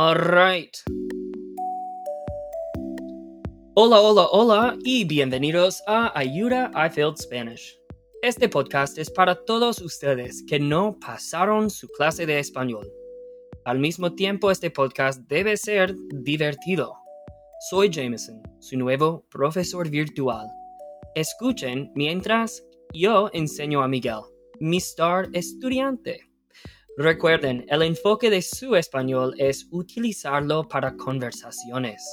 All right. Hola, hola, hola y bienvenidos a Ayuda I Failed Spanish. Este podcast es para todos ustedes que no pasaron su clase de español. Al mismo tiempo, este podcast debe ser divertido. Soy Jameson, su nuevo profesor virtual. Escuchen mientras yo enseño a Miguel, mi star estudiante. Recuerden, el enfoque de su español es utilizarlo para conversaciones.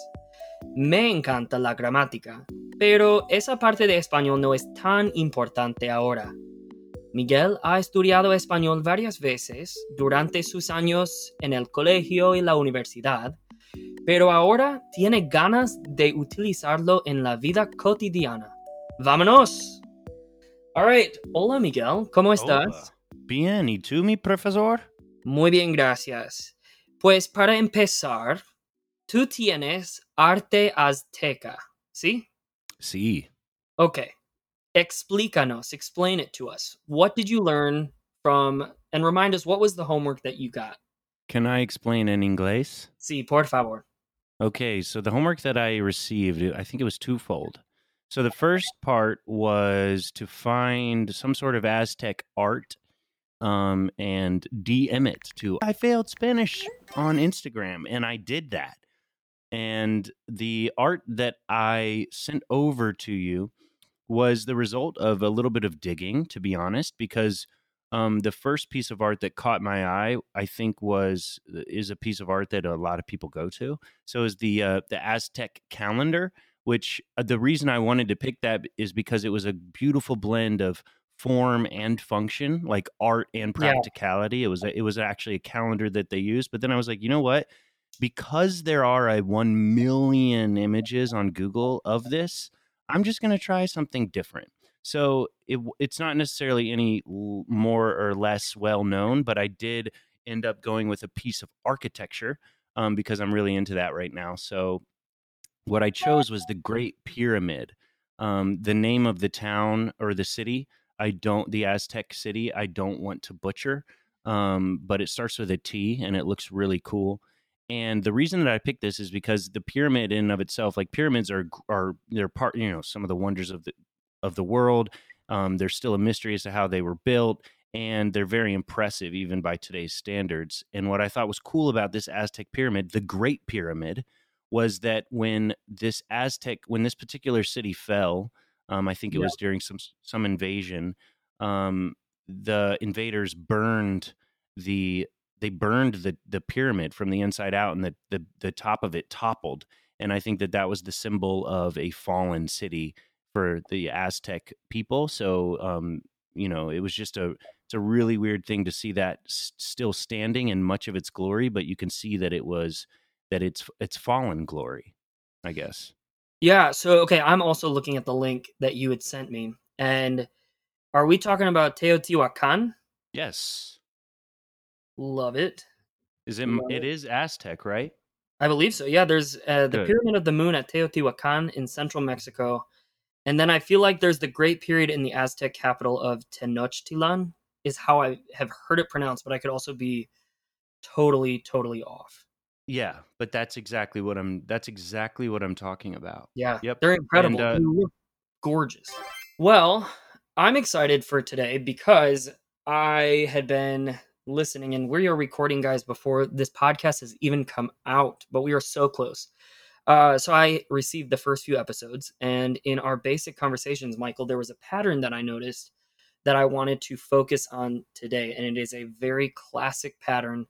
Me encanta la gramática, pero esa parte de español no es tan importante ahora. Miguel ha estudiado español varias veces durante sus años en el colegio y la universidad, pero ahora tiene ganas de utilizarlo en la vida cotidiana. ¡Vámonos! Alright, hola Miguel, ¿cómo estás? Hola. Bien, ¿y tú, mi profesor? Muy bien, gracias. Pues para empezar, tú tienes arte azteca, ¿sí? Sí. Okay. Explícanos, explain it to us. What did you learn from, and remind us what was the homework that you got? Can I explain in English? Sí, por favor. Okay, so the homework that I received, I think it was twofold. So the first part was to find some sort of Aztec art um, and DM it to I failed Spanish on Instagram, and I did that. And the art that I sent over to you was the result of a little bit of digging, to be honest, because um, the first piece of art that caught my eye, I think, was is a piece of art that a lot of people go to. So is the uh, the Aztec calendar, which uh, the reason I wanted to pick that is because it was a beautiful blend of form and function, like art and Yeah. practicality. It was a, it was actually a calendar that they used. But then I was like, you know what? Because there are a one million images on Google of this, I'm just going to try something different. So it, it's not necessarily any more or less well known, but I did end up going with a piece of architecture um, because I'm really into that right now. So what I chose was the Great Pyramid. Um, the name of the town or the city, I don't, the Aztec city, I don't want to butcher, um, but it starts with a T and it looks really cool. And the reason that I picked this is because the pyramid in and of itself, like pyramids are are they're part, you know, some of the wonders of the of the world. Um, there's still a mystery as to how they were built, and they're very impressive even by today's standards. And what I thought was cool about this Aztec pyramid, the Great Pyramid, was that when this Aztec, when this particular city fell, um, I think it Yeah. was during some some invasion, um, the invaders burned the they burned the the pyramid from the inside out, and the the the top of it toppled. And I think that that was the symbol of a fallen city for the Aztec people. So, um, you know, it was just a it's a really weird thing to see that s- still standing in much of its glory, but you can see that it was that it's it's fallen glory, I guess. Yeah, so okay, I'm also looking at the link that you had sent me. And are we talking about Teotihuacan? Yes. Love it. Is it? Love It is Aztec, right? I believe so. Yeah, there's uh, the Good. Pyramid of the Moon at Teotihuacan in central Mexico. And then I feel like there's the great period in the Aztec capital of Tenochtitlan, is how I have heard it pronounced, but I could also be totally, totally off. Yeah, but that's exactly what I'm. That's exactly what I'm talking about. Yeah, Yep. they're incredible. uh, They look gorgeous. Well, I'm excited for today because I had been listening, and we are recording, guys, before this podcast has even come out, but we are so close. Uh, so I received the first few episodes, and in our basic conversations, Michael, there was a pattern that I noticed that I wanted to focus on today, and it is a very classic pattern.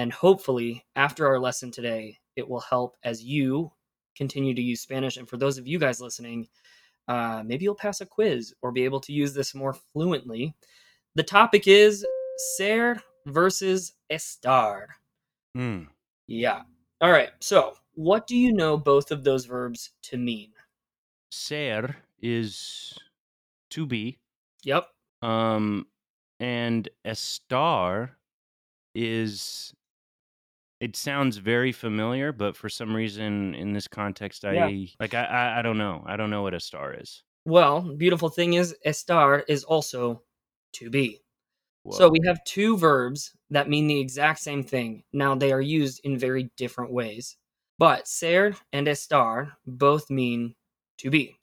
And hopefully, after our lesson today, it will help as you continue to use Spanish. And for those of you guys listening, uh, maybe you'll pass a quiz or be able to use this more fluently. The topic is ser versus estar. Hmm. Yeah. All right. So, what do you know both of those verbs to mean? Ser is to be, Yep. um, and estar is. It sounds very familiar, but for some reason in this context, I Yeah. like. I, I I don't know. I don't know what estar is. Well, beautiful thing is estar is also to be. So we have two verbs that mean the exact same thing. Now they are used in very different ways. But ser and estar both mean to be.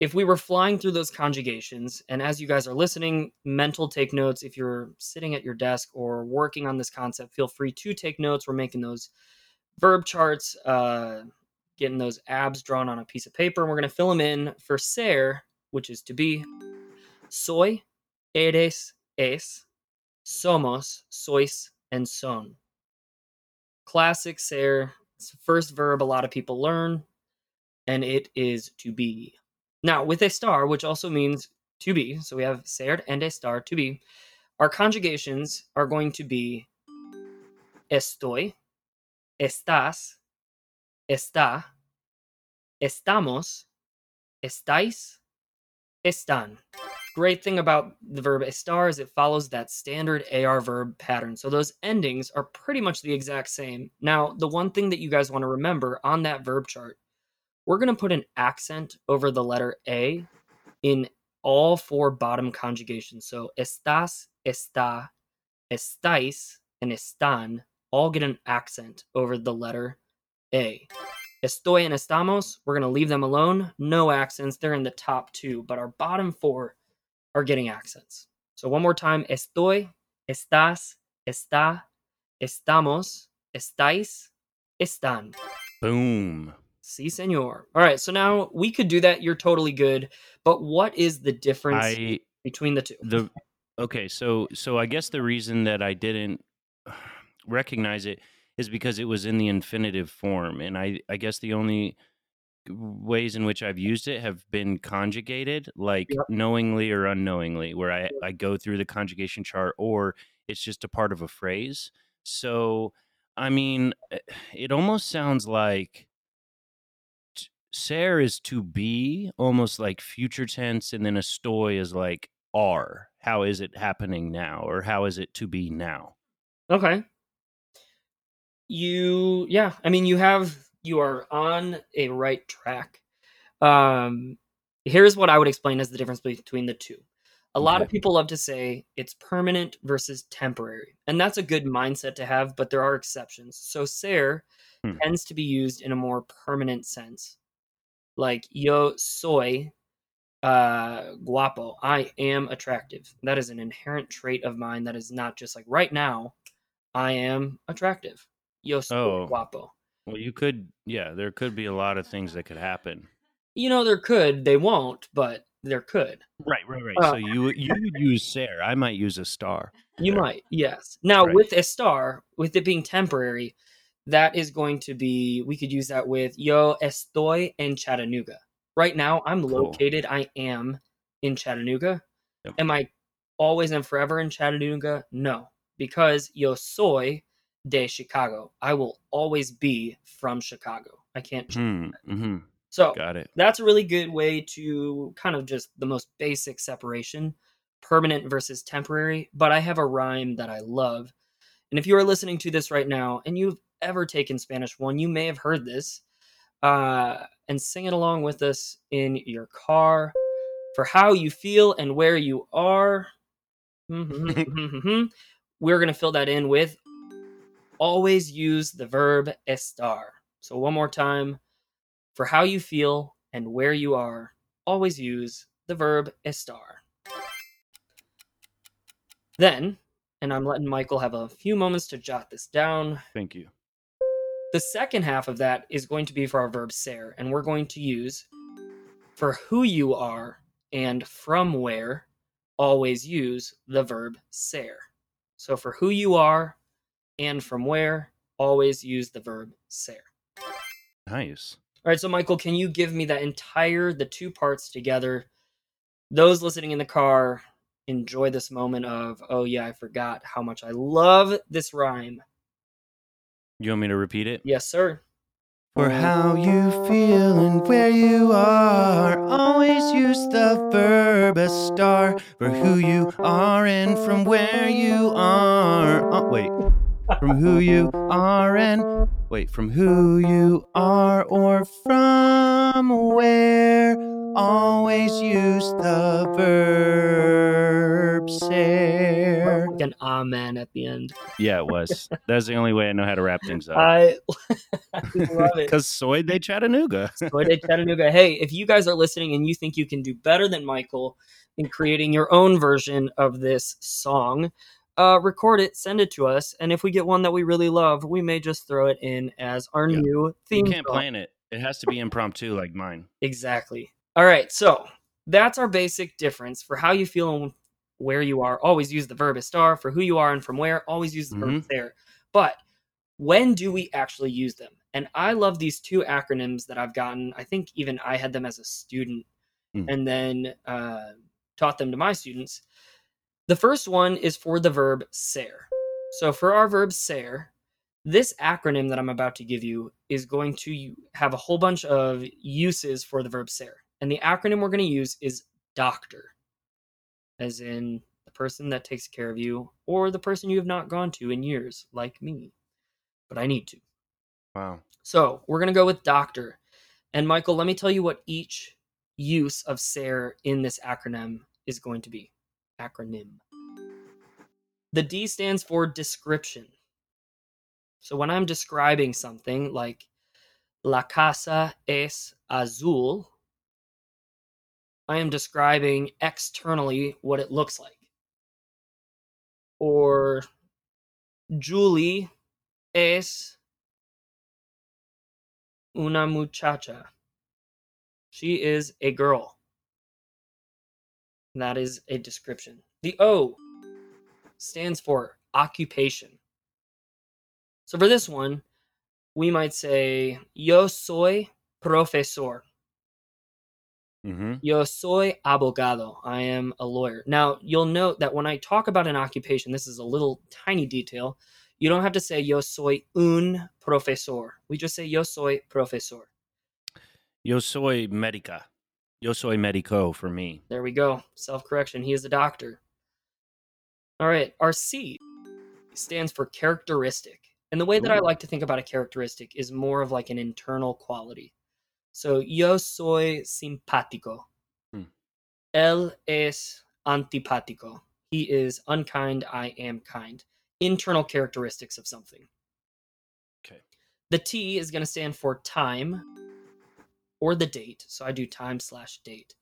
If we were flying through those conjugations, and as you guys are listening, mental take notes. If you're sitting at your desk or working on this concept, feel free to take notes. We're making those verb charts, uh, getting those abs drawn on a piece of paper. And we're going to fill them in for ser, which is to be. Soy, eres, es. Somos, sois, and son. Classic ser. It's the first verb a lot of people learn, and it is to be. Now, with estar, which also means to be, so we have ser and estar to be, our conjugations are going to be estoy, estás, está, estamos, estáis, están. Great thing about the verb estar is it follows that standard AR verb pattern. So those endings are pretty much the exact same. Now, the one thing that you guys want to remember on that verb chart, we're going to put an accent over the letter A in all four bottom conjugations. So estás, está, estáis, and están all get an accent over the letter A. Estoy and estamos, we're going to leave them alone. No accents. They're in the top two, but our bottom four are getting accents. So one more time. Estoy, estás, está, estamos, estáis, están. Boom. Sí, senor. All right. So now we could do that. You're totally good. But what is the difference I between the two? the okay so so i guess the reason that i didn't recognize it is because it was in the infinitive form and i i guess the only ways in which i've used it have been conjugated like Yep. knowingly or unknowingly where i i go through the conjugation chart or it's just a part of a phrase so i mean it almost sounds like ser is to be almost like future tense and then a estoy is like are how is it happening now or how is it to be now Okay. You yeah, I mean you have you are on a right track. Um here's what I would explain as the difference between the two. A lot of people love to say it's permanent versus temporary. And that's a good mindset to have, but there are exceptions. So ser Hmm. tends to be used in a more permanent sense. Like yo soy uh guapo. I am attractive. That is an inherent trait of mine that is not just like right now I am attractive. Yo soy Oh. guapo. well you could yeah there could be a lot of things that could happen You know, there could, they won't, but there could. right right right Uh, so you you would use ser i might use estar You there. might, yes. Now, Right. with estar, with it being temporary, that is going to be, we could use that with Yo estoy en Chattanooga. Right now, I'm Cool. located, I am in Chattanooga. Yep. Am I always and forever in Chattanooga? No, because Yo soy de Chicago. I will always be from Chicago. I can't change hmm, hmm So, got it that's a really good way to kind of just the most basic separation permanent versus temporary but i have a rhyme that i love and if you are listening to this right now and you've ever taken spanish one you may have heard this uh, and sing it along with us in your car for how you feel and where you are. We're going to fill that in with always use the verb estar. So one more time for how you feel and where you are, always use the verb estar. Then, and I'm letting Michael have a few moments to jot this down, thank you the second half of that is going to be for our verb ser, and we're going to use for who you are and from where, always use the verb ser. So for who you are and from where, always use the verb ser. nice All right, so Michael, can you give me that entire the two parts together? Those listening in the car enjoy this moment of, oh yeah, I forgot how much I love this rhyme. You want me to repeat it Yes, sir. For how you feel and where you are, always use the verb estar. For who you are and from where you are. Oh, wait. From who you are and. Wait, from who you are or from where, always use the verb ser. Like an amen at the end. Yeah, it was. That's the only way I know how to wrap things up. I, I love it. Because soy de Chattanooga. Soy de Chattanooga. Hey, if you guys are listening and you think you can do better than Michael in creating your own version of this song, uh, record it, send it to us, and if we get one that we really love, we may just throw it in as our Yeah. new theme. You can't song. plan it. It has to be impromptu like mine. Exactly. All right, so that's our basic difference for how you feel and where you are. Always use the verb estar for who you are and from where. Always use the verb there. But when do we actually use them? And I love these two acronyms that I've gotten. I think even I had them as a student Mm. and then uh, taught them to my students. The first one is for the verb ser. So for our verb ser, this acronym that I'm about to give you is going to have a whole bunch of uses for the verb ser. And the acronym we're going to use is doctor, as in the person that takes care of you or the person you have not gone to in years, like me. But I need to. Wow. So we're going to go with doctor. And Michael, let me tell you what each use of ser in this acronym is going to be. Acronym. The D stands for description. So when I'm describing something like La casa es azul, I am describing externally what it looks like. Or Julie es una muchacha. She is a girl. That is a description. The O stands for occupation. So for this one, we might say, Yo soy profesor. Mm-hmm. Yo soy abogado. I am a lawyer. Now, you'll note that when I talk about an occupation, this is a little tiny detail. You don't have to say yo soy un profesor. We just say yo soy profesor. Yo soy medica. Yo soy medico for me. There we go. Self correction. He is a doctor. All right. Our C stands for characteristic. And the way that I like to think about a characteristic is more of like an internal quality. So, yo soy simpático. Hmm. Él es antipático. He is unkind. I am kind. Internal characteristics of something. Okay. The T is going to stand for time or the date. So I do time slash date.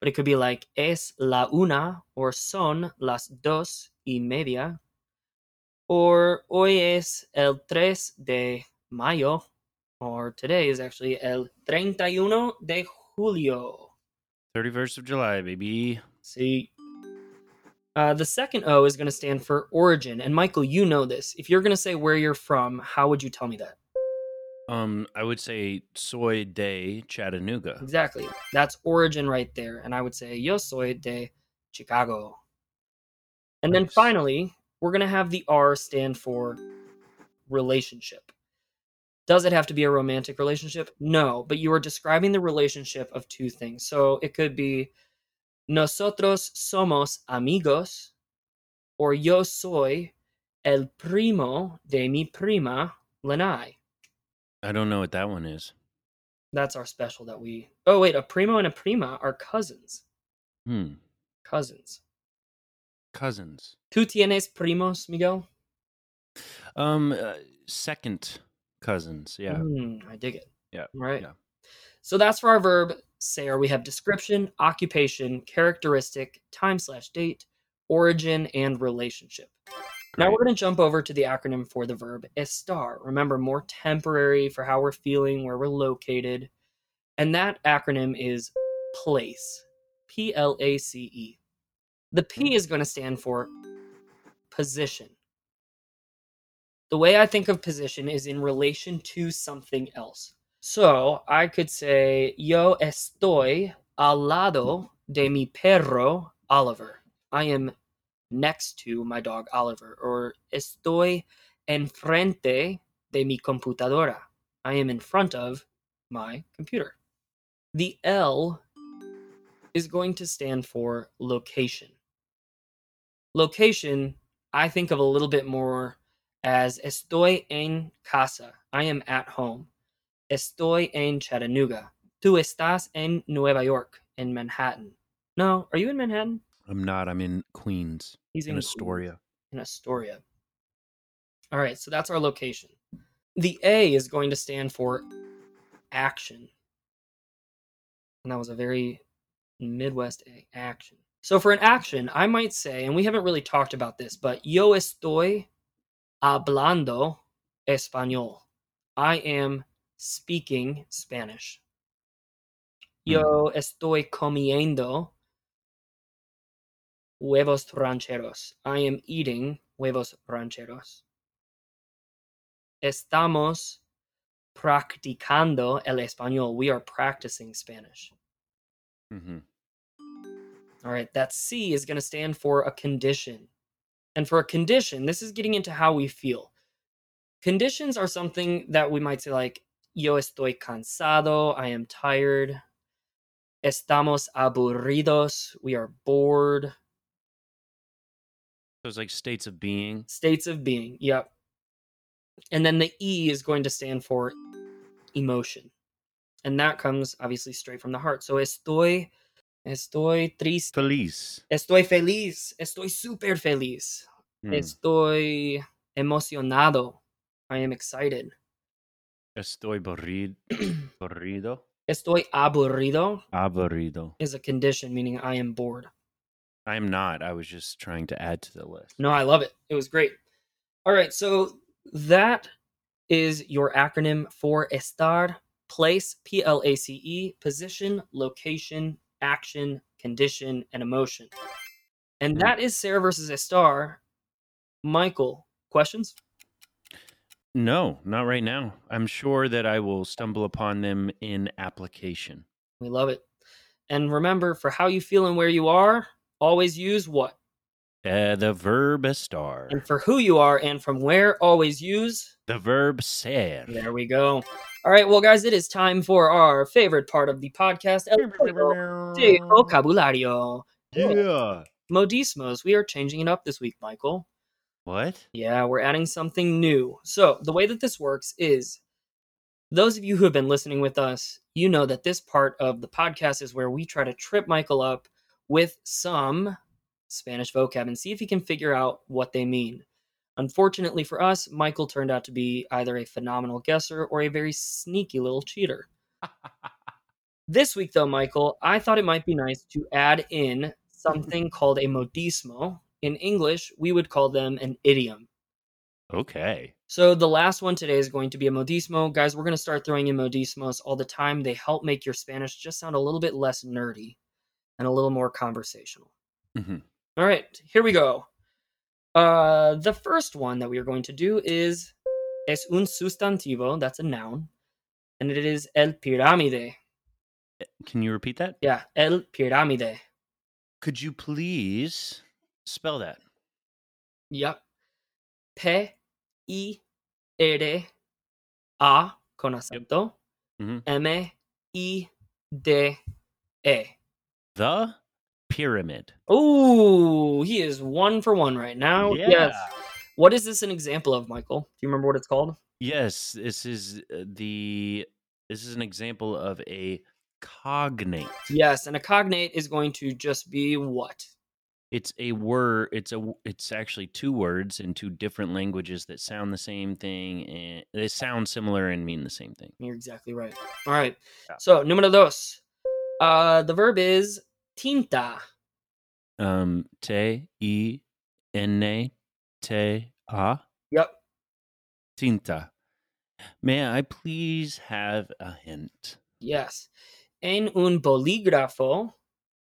But it could be like es la una or son las dos y media. Or hoy es el tres de mayo. Or today is actually el 31 de julio. 31st of July, baby. See. Uh, the second O is going to stand for origin. And Michael, you know this. If you're going to say where you're from, how would you tell me that? Um, I would say soy de Chattanooga. Exactly. That's origin right there. And I would say, yo soy de Chicago. And then finally, we're going to have the R stand for relationship. Does it have to be a romantic relationship? No, but you are describing the relationship of two things. So it could be nosotros somos amigos or yo soy el primo de mi prima Lanai. I don't know what that one is. That's our special that we. Oh wait, a primo and a prima are cousins. Hmm. Cousins. Cousins. ¿Tú tienes primos, Miguel? Um, uh, second cousins. Yeah. Mm, I dig it. Yeah, All right. yeah. So that's for our verb say. We have description, occupation, characteristic, time slash date, origin, and relationship. Now we're going to jump over to the acronym for the verb estar. Remember, more temporary for how we're feeling, where we're located. And that acronym is place. P L A C E. The P is going to stand for position. The way I think of position is in relation to something else. So I could say, Yo estoy al lado de mi perro Oliver. I am next to my dog Oliver. Or estoy enfrente de mi computadora. I am in front of my computer. The L is going to stand for location. Location, I think of a little bit more as estoy en casa. I am at home. Estoy en Chattanooga. Tú estás en Nueva York. in Manhattan. No, are you in Manhattan? I'm not. I'm in Queens, He's in Queens, Astoria. In Astoria. All right, so that's our location. The A is going to stand for action. And that was a very Midwest A, action. So for an action, I might say, and we haven't really talked about this, but yo estoy hablando español. I am speaking Spanish. Yo estoy comiendo huevos rancheros. I am eating huevos rancheros. Estamos practicando el español. We are practicing Spanish. hmm All right, that C is going to stand for a condition. And for a condition, this is getting into how we feel. Conditions are something that we might say, like, yo estoy cansado, I am tired. Estamos aburridos, we are bored. So it's like states of being. States of being, yep. And then the E is going to stand for emotion. And that comes obviously straight from the heart. So estoy, estoy triste. Feliz. Estoy feliz. Estoy super feliz. Hmm. Estoy emocionado. I am excited. Estoy borrid- borrido. Estoy aburrido Aburrido. is a condition, meaning I am bored. I'm not. I was just trying to add to the list. No, I love it. It was great. All right, so that is your acronym for ESTAR place, P L A C E, position, location, action, condition, and emotion. And Hmm. that is Sarah versus estar. Michael, questions? No, not right now. I'm sure that I will stumble upon them in application. We love it. And remember, for how you feel and where you are, always use what? Uh, the verb star. And for who you are and from where, always use. The verb ser. There we go. All right, well, guys, it is time for our favorite part of the podcast, El Juego de Vocabulario. Yeah. Modismos. We are changing it up this week, Michael. What? Yeah, we're adding something new. So, the way that this works is those of you who have been listening with us, you know that this part of the podcast is where we try to trip Michael up with some Spanish vocab and see if he can figure out what they mean. Unfortunately for us, Michael turned out to be either a phenomenal guesser or a very sneaky little cheater. This week, though, Michael, I thought it might be nice to add in something called a modismo. In English, we would call them an idiom. Okay. So the last one today is going to be a modismo. Guys, we're going to start throwing in modismos all the time. They help make your Spanish just sound a little bit less nerdy and a little more conversational. Mhm. All right, here we go. Uh, the first one that we are going to do is es un sustantivo, that's a noun, and it is el pirámide. Can you repeat that? Yeah, el pirámide. Could you please spell that? Yep. P I R A con acento. M I D E. The pyramid. Oh, he is one for one right now. Yes. What is this an example of, Michael? Do you remember what it's called? Yes, this is uh, the this is an example of a cognate. Yes, and a cognate is going to just be what? It's a word. It's a. It's actually two words in two different languages that sound the same thing, and they sound similar and mean the same thing. You're exactly right. All right. Yeah. So, número dos. Uh, the verb is tinta. Um, te e n te a Yep. tinta. May I please have a hint? Yes. En un bolígrafo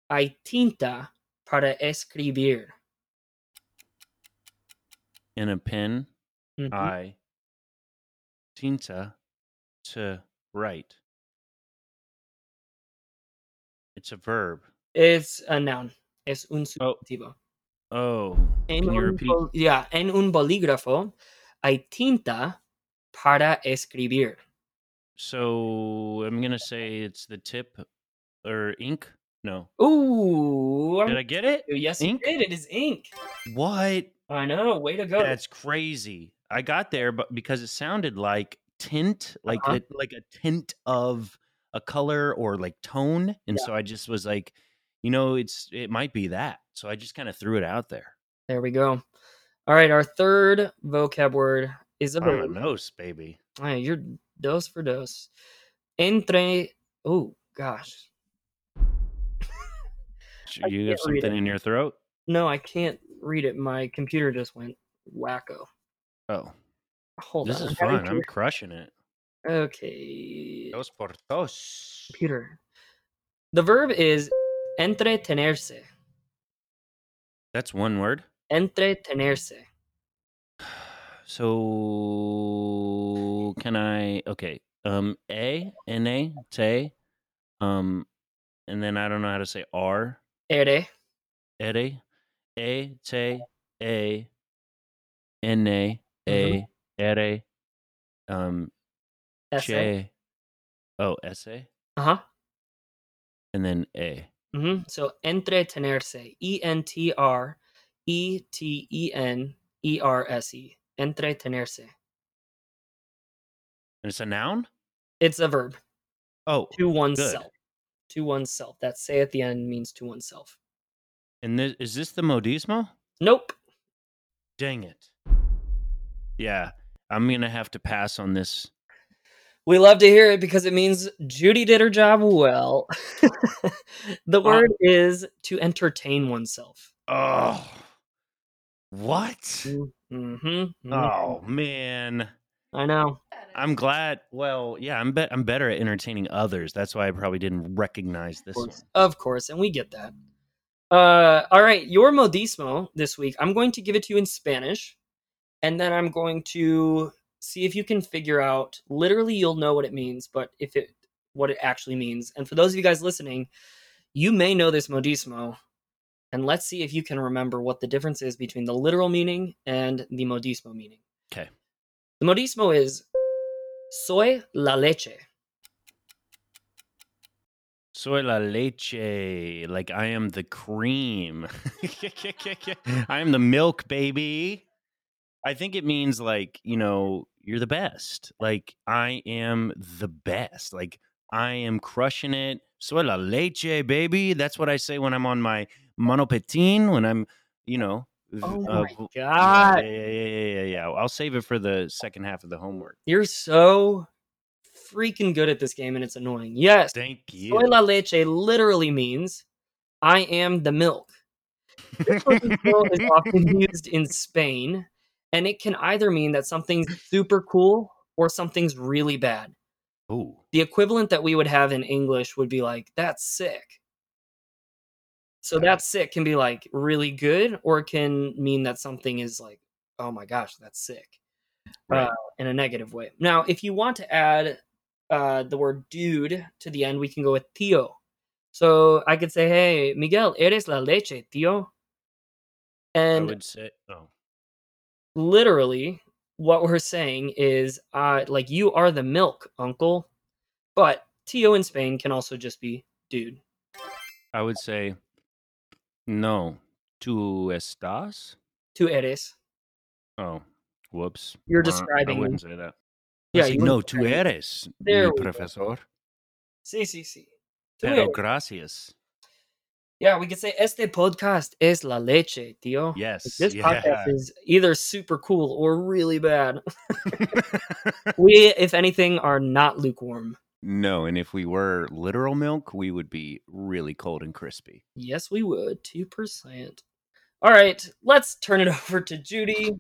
hay tinta para escribir. In a pen, Mhm. I tinta to write. It's a verb. It's a noun. Es un Oh. sustantivo. Oh, En can you un yeah, en un bolígrafo hay tinta para escribir. So I'm gonna say it's the tip or ink. No, Ooh, did I get it? yes, ink? you did. It is ink. What? I know. Way to go. That's crazy. I got there, but because it sounded like tint, like Uh-huh. a, like a tint of a color or like tone, and Yeah. so I just was like, you know, it's it might be that. So I just kind of threw it out there. There we go. All right, our third vocab word is a verb. Vamonos, baby. All right, you're dose for dose. Entre. Oh gosh. You have something in your throat? No, I can't read it. My computer just went wacko. Oh, Hold this on. is fun. I'm crushing it. Okay. Dos por dos. Computer. The verb is entretenerse. That's one word. Entretenerse. So can I? Okay. Um, a n a te. Um, and then I don't know how to say r. Ere. Ere. A te a. N a a. Ere. Um, che. Oh, essay. Uh huh. And then a. hmm So entretenerse. E N T R E T E N E R S E. Entretenerse. And it's a noun. It's a verb. Oh, To oneself. To oneself. That say at the end means to oneself. and this, is this the modismo? Nope. Dang it. Yeah, I'm gonna have to pass on this. We love to hear it because it means Judy did her job well. the word is to entertain oneself. Oh, what? Mm-hmm. Oh man, I know. I'm glad. Well, yeah, I'm bet I'm better at entertaining others. That's why I probably didn't recognize this Of one. course, of course, and we get that. Uh, all right, your modismo this week. I'm going to give it to you in Spanish, and then I'm going to see if you can figure out. Literally, you'll know what it means, but if it what it actually means. And for those of you guys listening, you may know this modismo, and let's see if you can remember what the difference is between the literal meaning and the modismo meaning okay The modismo is "soy la leche." Soy la leche, like I am the cream. I am the milk, baby. I think it means like, you know, you're the best. Like I am the best. Like I am crushing it. Soy la leche, baby. That's what I say when I'm on my monopatin, when I'm, you know. Oh uh, my god! Yeah, yeah, yeah, yeah, yeah. I'll save it for the second half of the homework. You're so freaking good at this game and it's annoying. Yes, Thank you. soy la leche literally means I am the milk. This is often used in Spain, and it can either mean that something's super cool or something's really bad. Ooh. The equivalent that we would have in English would be like, that's sick. So it. that's sick can be like really good, or it can mean that something is like, oh my gosh, that's sick Right. uh, in a negative way. Now, if you want to add uh, the word dude to the end, we can go with tío. So I could say, hey, Miguel, eres la leche, tío. I And would say, oh. Literally, what we're saying is, uh, like, you are the milk, uncle. But tío in Spain can also just be dude. I would say, no, tú estás? Tu eres. Oh, whoops. You're describing I wouldn't say that. Yeah, Yeah, you no, tú eres, There mi profesor. Sí, sí, sí. Tu Pero gracias. Yeah, we could say este podcast es la leche, tío. Like, Yes. This yeah. podcast is either super cool or really bad. we, if anything, are not lukewarm. no, and if we were literal milk, we would be really cold and crispy. Yes, we would. 2%. All right, let's turn it over to Judy.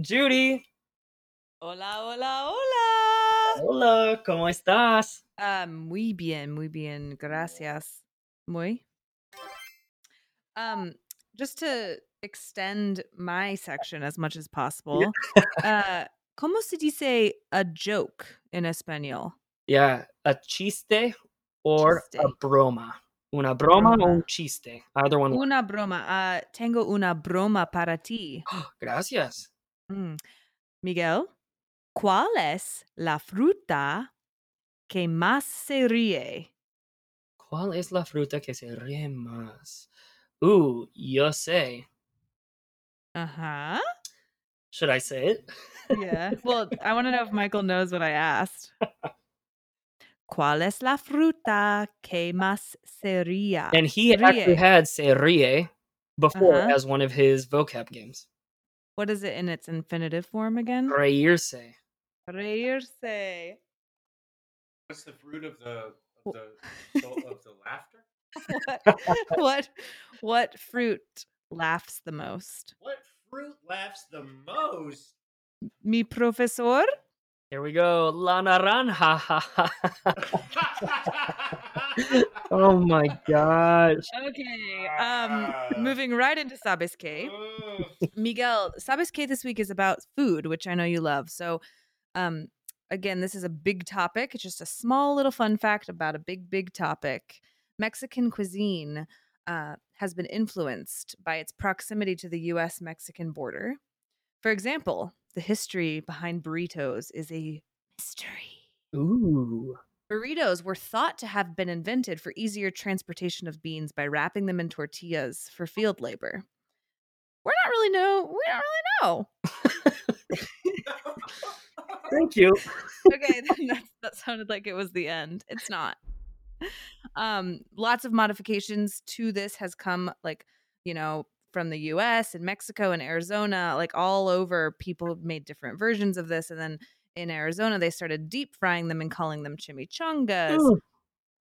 Judy, Hola, hola, hola. hola, ¿cómo estás? Ah, muy bien, muy bien. Gracias. Muy. Um, just to extend my section as much as possible, uh, ¿cómo se dice a joke in Espanol? Yeah, a chiste or a broma. Una broma o un chiste. Either one. Una broma. Ah, tengo una broma para ti. Gracias. Mm. Miguel, ¿cuál es la fruta que más se ríe? ¿Cuál es la fruta que se ríe más? Ooh, yo sé. Uh-huh. Should I say it? Yeah. Well, I want to know if Michael knows what I asked. ¿Cuál es la fruta que más se ría? And he actually had se rie before Uh-huh. as one of his vocab games. What is it in its infinitive form again? Reírse. Reírse. What's the fruit of the of the of the laughter? What, what what fruit laughs the most? What fruit laughs the most? Mi profesor? Here we go. La naranja. oh my gosh. Okay. Um moving right into Sabes que. Miguel, Sabes que this week is about food, which I know you love. So um again, this is a big topic. It's just a small little fun fact about a big, big topic. Mexican cuisine uh, has been influenced by its proximity to the US Mexican border. For example, the history behind burritos is a mystery. Ooh. Burritos were thought to have been invented for easier transportation of beans by wrapping them in tortillas for field labor. We're not really know. We don't really know. Thank you. okay, that, that sounded like it was the end. It's not. Um, lots of modifications to this has come, like you know, from the U.S. and Mexico and Arizona, like all over. People made different versions of this, and then in Arizona, they started deep frying them and calling them chimichangas. Ooh.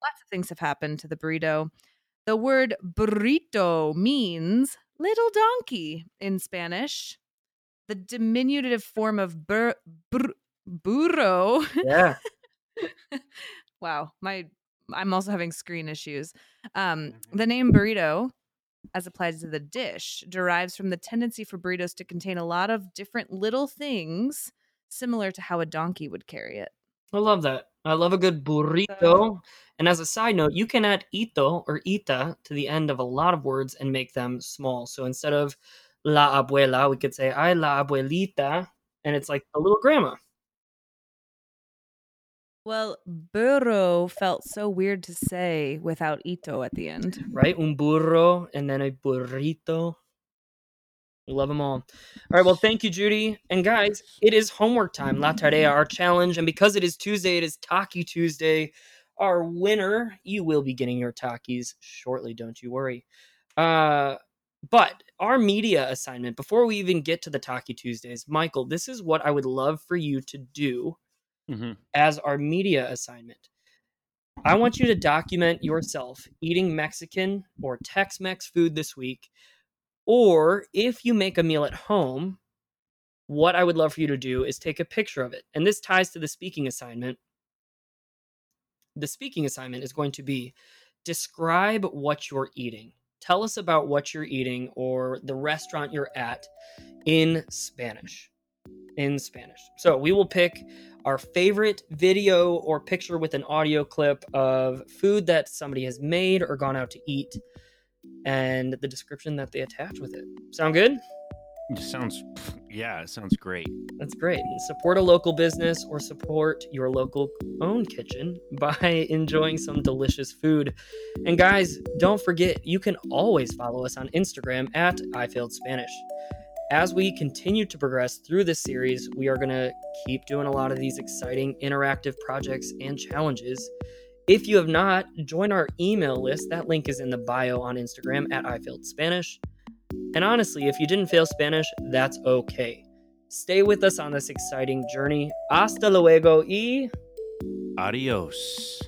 Lots of things have happened to the burrito. The word burrito means little donkey in Spanish. The diminutive form of bur, bur, burro. Yeah. wow, my I'm also having screen issues. Um, Mhm. the name burrito, as applied to the dish, derives from the tendency for burritos to contain a lot of different little things, similar to how a donkey would carry it. I love that. I love a good burrito. And as a side note, you can add ito or ita to the end of a lot of words and make them small. So instead of la abuela, we could say ay la abuelita, and it's like a little grandma. Well, burro felt so weird to say without ito at the end. right? Un burro and then a burrito. We love them all. All right. Well, thank you, Judy. And guys, it is homework time. La Tarea, our challenge. And because it is Tuesday, it is Taki Tuesday. Our winner, you will be getting your Takis shortly. Don't you worry. Uh, but our media assignment, before we even get to the Taki Tuesdays, Michael, this is what I would love for you to do Mhm. as our media assignment. I want you to document yourself eating Mexican or Tex Mex food this week. Or if you make a meal at home, what I would love for you to do is take a picture of it. And this ties to the speaking assignment. The speaking assignment is going to be describe what you're eating. Tell us about what you're eating or the restaurant you're at in Spanish. In Spanish. So we will pick our favorite video or picture with an audio clip of food that somebody has made or gone out to eat and the description that they attach with it. Sound good? It sounds, yeah, it sounds great. That's great. And support a local business or support your local own kitchen by enjoying some delicious food. And guys, don't forget, you can always follow us on Instagram at I Failed Spanish. As we continue to progress through this series, we are going to keep doing a lot of these exciting interactive projects and challenges. If you have not, join our email list. That link is in the bio on Instagram at I Failed Spanish. And honestly, if you didn't fail Spanish, that's okay. Stay with us on this exciting journey. Hasta luego y. Adios.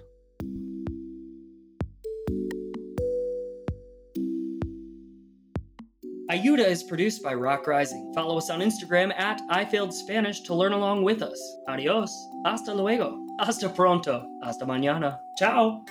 Ayuda is produced by Rock Rising. Follow us on Instagram at I Failed Spanish to learn along with us. Adios. Hasta luego. Hasta pronto. Hasta mañana. Ciao.